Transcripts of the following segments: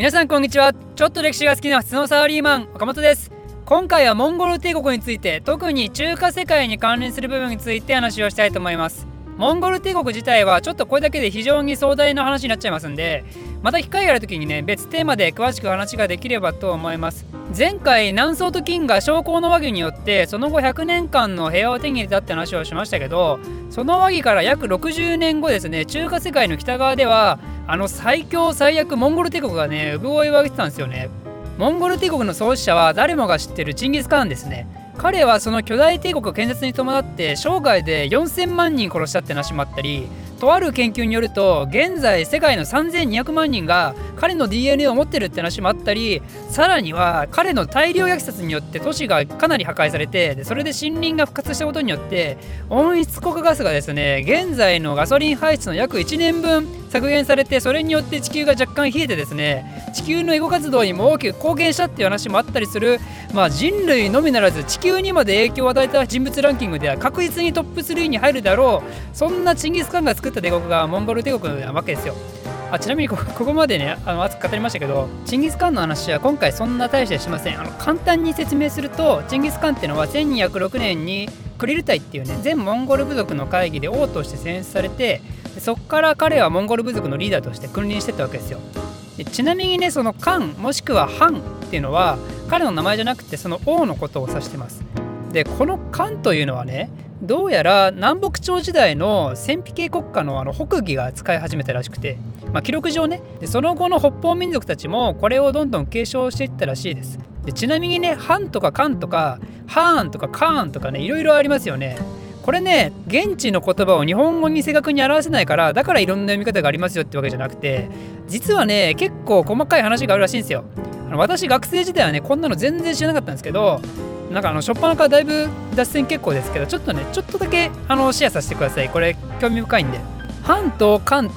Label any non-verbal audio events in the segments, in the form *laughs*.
皆さんこんにちは。ちょっと歴史が好きな普通のサラリーマン岡本です。今回はモンゴル帝国について特に中華世界に関連する部分について話をしたいと思います。モンゴル帝国自体はちょっとこれだけで非常に壮大な話になっちゃいますんでまた機会がある時にね別テーマで詳しく話ができればと思います。前回南宋と金が将校の和議によってその後100年間の平和を手に入れたって話をしましたけどその和議から約60年後ですね中華世界の北側ではあの最強最悪モンゴル帝国がね産声を上げてたんですよね。モンゴル帝国の創始者は誰もが知ってるチンギス・カーンですね。彼はその巨大帝国建設に伴って生涯で4000万人殺したって話もあったりとある研究によると現在世界の3200万人が彼の DNA を持ってるって話もあったりさらには彼の大量虐殺によって都市がかなり破壊されてそれで森林が復活したことによって温室効果ガスがですね現在のガソリン排出の約1年分削減されてそれによって地球が若干冷えてですね地球のエゴ活動にも大きく貢献したっていう話もあったりする、まあ、人類のみならず地球にまで影響を与えた人物ランキングでは確実にトップ3に入るだろうそんなチンギス・カンが作った帝国がモンゴル帝国なわけですよ。あちなみにこ *laughs* こまでねあの熱く語りましたけどチンギス・カンの話は今回そんな大してしませんあの簡単に説明するとチンギス・カンっていうのは1206年にクリルタイっていうね全モンゴル部族の会議で王として選出されてそこから彼はモンゴル部族のリーダーとして君臨してたわけですよ。でちなみにねそのカンもしくはハンっていうのは彼の名前じゃなくてその王のことを指してます。でこのカンというのはねどうやら南北朝時代の戦費系国家のあの北魏が使い始めたらしくて、まあ、記録上ねでその後の北方民族たちもこれをどんどん継承していったらしいです。でちなみにねハンとかカンとかハーンとかカーンとかねいろいろありますよね。これね現地の言葉を日本語に正確に表せないからだからいろんな読み方がありますよってわけじゃなくて実はね結構細かい話があるらしいんですよ。あの私学生時代はねこんなの全然知らなかったんですけどなんかあの初っ端からだいぶ脱線結構ですけどちょっとねちょっとだけあのシェアさせてください。これ興味深いんで。ハンとカン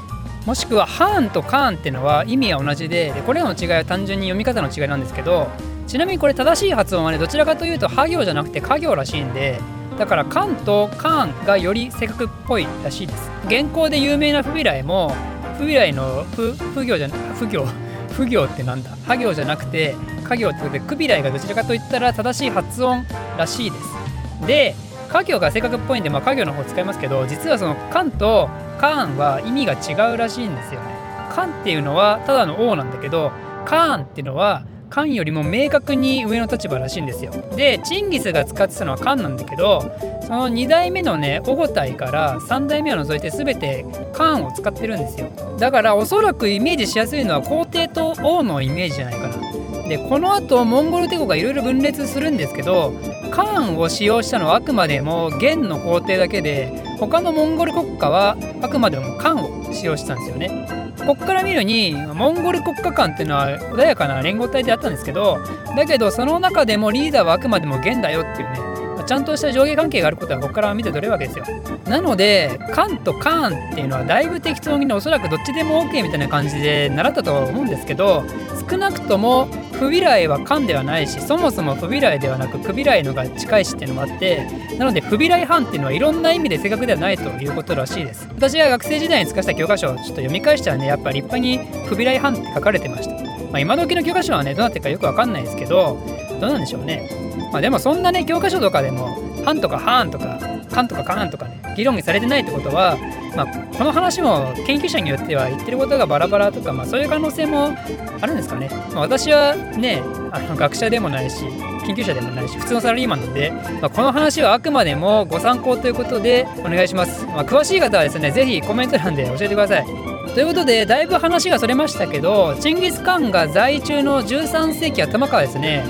もしくはハーンとカーンってのは意味は同じででこれらの違いは単純に読み方の違いなんですけどちなみにこれ正しい発音はねどちらかというとハ行じゃなくて家行らしいんでだからカンとカーンがより正確っぽいらしいです。現行で有名なフビライもフビライのフフ行じゃ不行不行ってなんだ？ハ行じゃなくて家業ってことでクビライがどちらかといったら正しい発音らしいです。で家業が正確っぽいんで、まあ、家業の方使いますけど実はそのカンとカーンは意味が違うらしいんですよね。カンっていうのはただの王なんだけどカーンっていうのはカンよりも明確に上の立場らしいんですよ。でチンギスが使ってたのはカンなんだけどその2代目のねオゴタイから3代目を除いて全てカーンを使ってるんですよ。だからおそらくイメージしやすいのは皇帝と王のイメージじゃないかな。でこの後モンゴル帝国がいろいろ分裂するんですけどカーンを使用したのはあくまでも元の皇帝だけで他のモンゴル国家はあくまでもカンを使用してたんですよね。こっから見るにモンゴル国家間っていうのは穏やかな連合体であったんですけどだけどその中でもリーダーはあくまでも元だよっていうねちゃんとした上下関係があることはここから見て取れるわけですよ。なのでカンとカーンっていうのはだいぶ適当にねおそらくどっちでも OK みたいな感じで習ったと思うんですけど少なくとも不備来は漢ではないしそもそも不備来ではなく不備来のが近いしっていうのもあってなので不備来犯っていうのはいろんな意味で正確ではないということらしいです。私が学生時代に使った教科書をちょっと読み返したらねやっぱ立派に不備来犯って書かれてました、まあ、今時の教科書はねどうなってるかよくわかんないですけどどうなんでしょうね。まあでもそんなね教科書とかでも犯とかハーンとかカンとかカーンとかね議論されてないってことはまあ、この話も研究者によっては言ってることがバラバラとか、まあ、そういう可能性もあるんですかね。まあ、私はねあの学者でもないし研究者でもないし普通のサラリーマンなんで、まあ、この話はあくまでもご参考ということでお願いします。まあ、詳しい方はですね是非コメント欄で教えてください。ということでだいぶ話がそれましたけどチンギス・カンが在中の13世紀頭からですね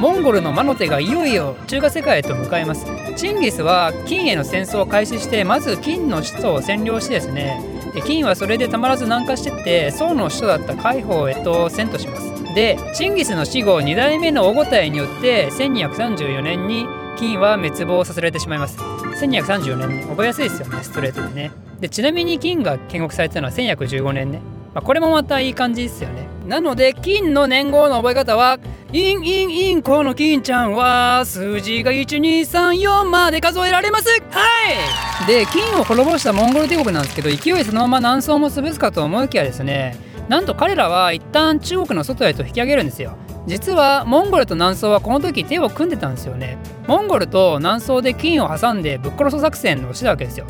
モンゴルの魔の手がいよいよ中華世界へと向かいます。チンギスは金への戦争を開始してまず金の首都を占領してですねで金はそれでたまらず南下してって宋の首都だった海邦へと遷都します。でチンギスの死後2代目のオゴタイによって1234年に金は滅亡させられてしまいます。1234年ね覚えやすいですよねストレートでね。でちなみに金が建国されたのは1215年ね、まあ、これもまたいい感じですよね。なので金の年号の覚え方はインインインこの金ちゃんは数字が1234まで数えられます。はい。で金を滅ぼしたモンゴル帝国なんですけど勢いそのまま南宋も潰すかと思いきやですねなんと彼らは一旦中国の外へと引き上げるんですよ。実はモンゴルと南宋はこの時手を組んでたんですよね。モンゴルと南宋で金を挟んでぶっ殺す作戦をしてたわけですよ。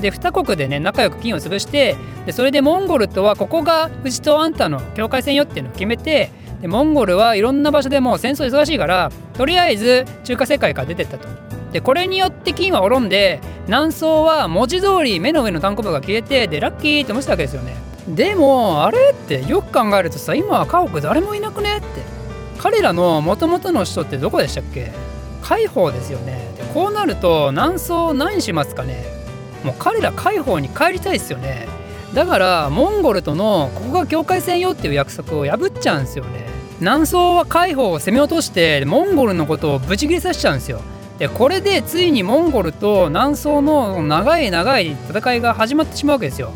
で2国でね仲良く金を潰してでそれでモンゴルとはここがうちとあんたの境界線よっていうのを決めてでモンゴルはいろんな場所でもう戦争忙しいからとりあえず中華世界から出てったと。でこれによって金は滅んで南宋は文字通り目の上の単行部が消えてでラッキーって思ってたわけですよね。でもあれってよく考えるとさ今は家屋誰もいなくねって。彼らの元々の人ってどこでしたっけ？海邦ですよね。でこうなると南宋何しますかね？もう彼ら海邦に帰りたいですよね。だからモンゴルとのここが境界線よっていう約束を破っちゃうんですよね。南宋は海邦を攻め落としてモンゴルのことをブチ切れさせちゃうんですよ。でこれでついにモンゴルと南宋の長い長い戦いが始まってしまうわけですよ。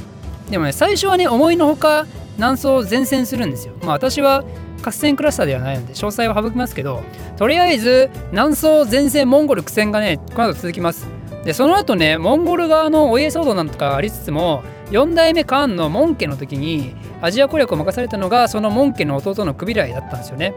でもね最初はね思いのほか南宋前線するんですよ。まあ私は合戦クラスターではないので詳細は省きますけどとりあえず南宋前線モンゴル苦戦がねこの後続きます。でその後ねモンゴル側のお家騒動なんとかありつつも4代目カーンの門家の時にアジア攻略を任されたのがその門家の弟のクビライだったんですよね。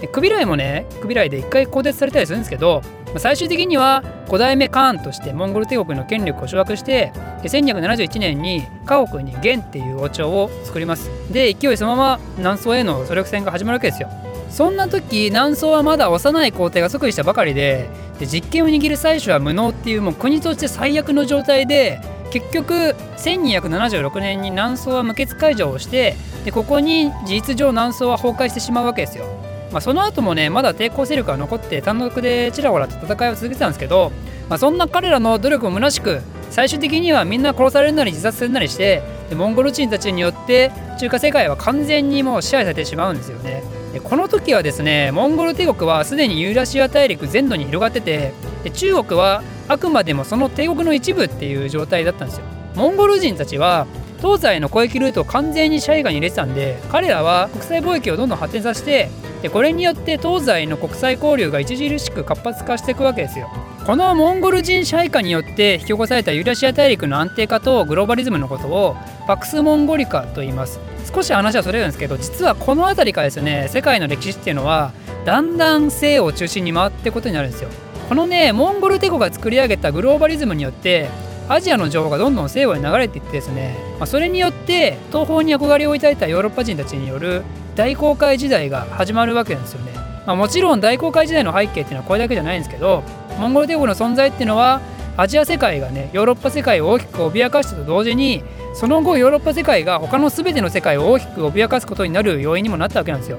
でクビライもねクビライで一回更迭されたりするんですけどまあ最終的には5代目カーンとしてモンゴル帝国の権力を掌握して1271年に家屋に元っていう王朝を作りますで勢いそのまま南宋への総力戦が始まるわけですよそんな時南宋はまだ幼い皇帝が即位したばかりでで実権を握る妻子は無能っていうもう国として最悪の状態で結局1276年に南宋は無血解除をしてでここに事実上南宋は崩壊してしまうわけですよ。まあ、その後もねまだ抵抗勢力が残って単独でちらほらと戦いを続けてたんですけど、まあ、そんな彼らの努力も虚しく最終的にはみんな殺されるなり自殺するなりしてでモンゴル人たちによって中華世界は完全にもう支配されてしまうんですよね。この時はですねモンゴル帝国はすでにユーラシア大陸全土に広がっててで中国はあくまでもその帝国の一部っていう状態だったんですよ。モンゴル人たちは東西の交易ルートを完全に支配下に入れてたんで彼らは国際貿易をどんどん発展させてでこれによって東西の国際交流が著しく活発化していくわけですよ。このモンゴル人支配下によって引き起こされたユーラシア大陸の安定化とグローバリズムのことをパクス・モンゴリカと言います少し話はそれるんですけど実はこの辺りからですね世界の歴史っていうのはだんだん西洋を中心に回っていくことになるんですよ。このねモンゴル帝国が作り上げたグローバリズムによってアジアの情報がどんどん西洋に流れていってですね、まあ、それによって東方に憧れを抱いたヨーロッパ人たちによる大航海時代が始まるわけなんですよね、まあ、もちろん大航海時代の背景っていうのはこれだけじゃないんですけどモンゴル帝国の存在っていうのはアジア世界がねヨーロッパ世界を大きく脅かしたと同時にその後ヨーロッパ世界が他の全ての世界を大きく脅かすことになる要因にもなったわけなんですよ。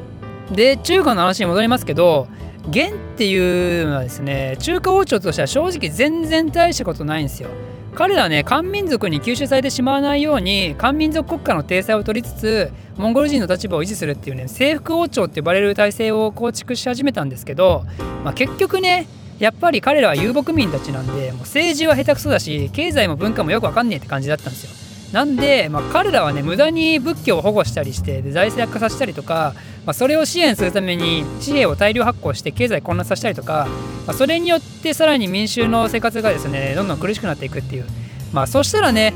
で中華の話に戻りますけど元っていうのはですね中華王朝としては正直全然大したことないんですよ。彼らね漢民族に吸収されてしまわないように漢民族国家の体裁を取りつつモンゴル人の立場を維持するっていうね征服王朝って呼ばれる体制を構築し始めたんですけど、まあ、結局ねやっぱり彼らは遊牧民たちなんでもう政治は下手くそだし経済も文化もよくわかんねえって感じだったんですよ。なんで、まあ、彼らはね無駄に仏教を保護したりしてで財政悪化させたりとか、まあ、それを支援するために紙幣を大量発行して経済混乱させたりとか、まあ、それによってさらに民衆の生活がですねどんどん苦しくなっていくっていう。まあそしたらね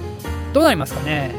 どうなりますかね。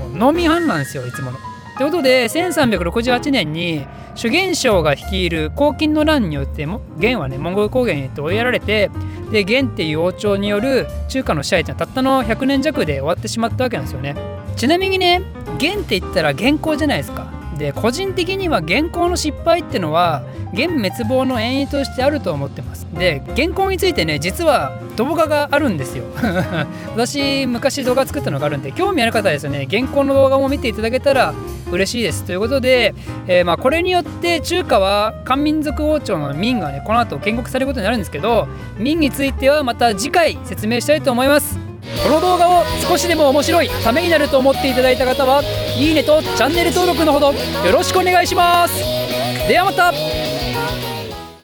もう農民反乱ですよいつもの。ということで1368年に主元将が率いる黄金の乱によっても元はねモンゴル高原へと追いやられてで元っていう王朝による中華の支配っていうのはたったの100年弱で終わってしまったわけなんですよね。ちなみにね元って言ったら元寇じゃないですか。で個人的には元寇の失敗ってのは元滅亡の遠因としてあると思ってます。で元寇についてね実は動画があるんですよ。*laughs* 私昔動画作ったのがあるんで興味ある方はですね元寇の動画も見ていただけたら嬉しいです。ということで、えー、まあこれによって中華は漢民族王朝の民がねこの後建国されることになるんですけど民についてはまた次回説明したいと思います。この動画を少しでも面白いためになると思っていただいた方はいいねとチャンネル登録のほどよろしくお願いします。ではまた。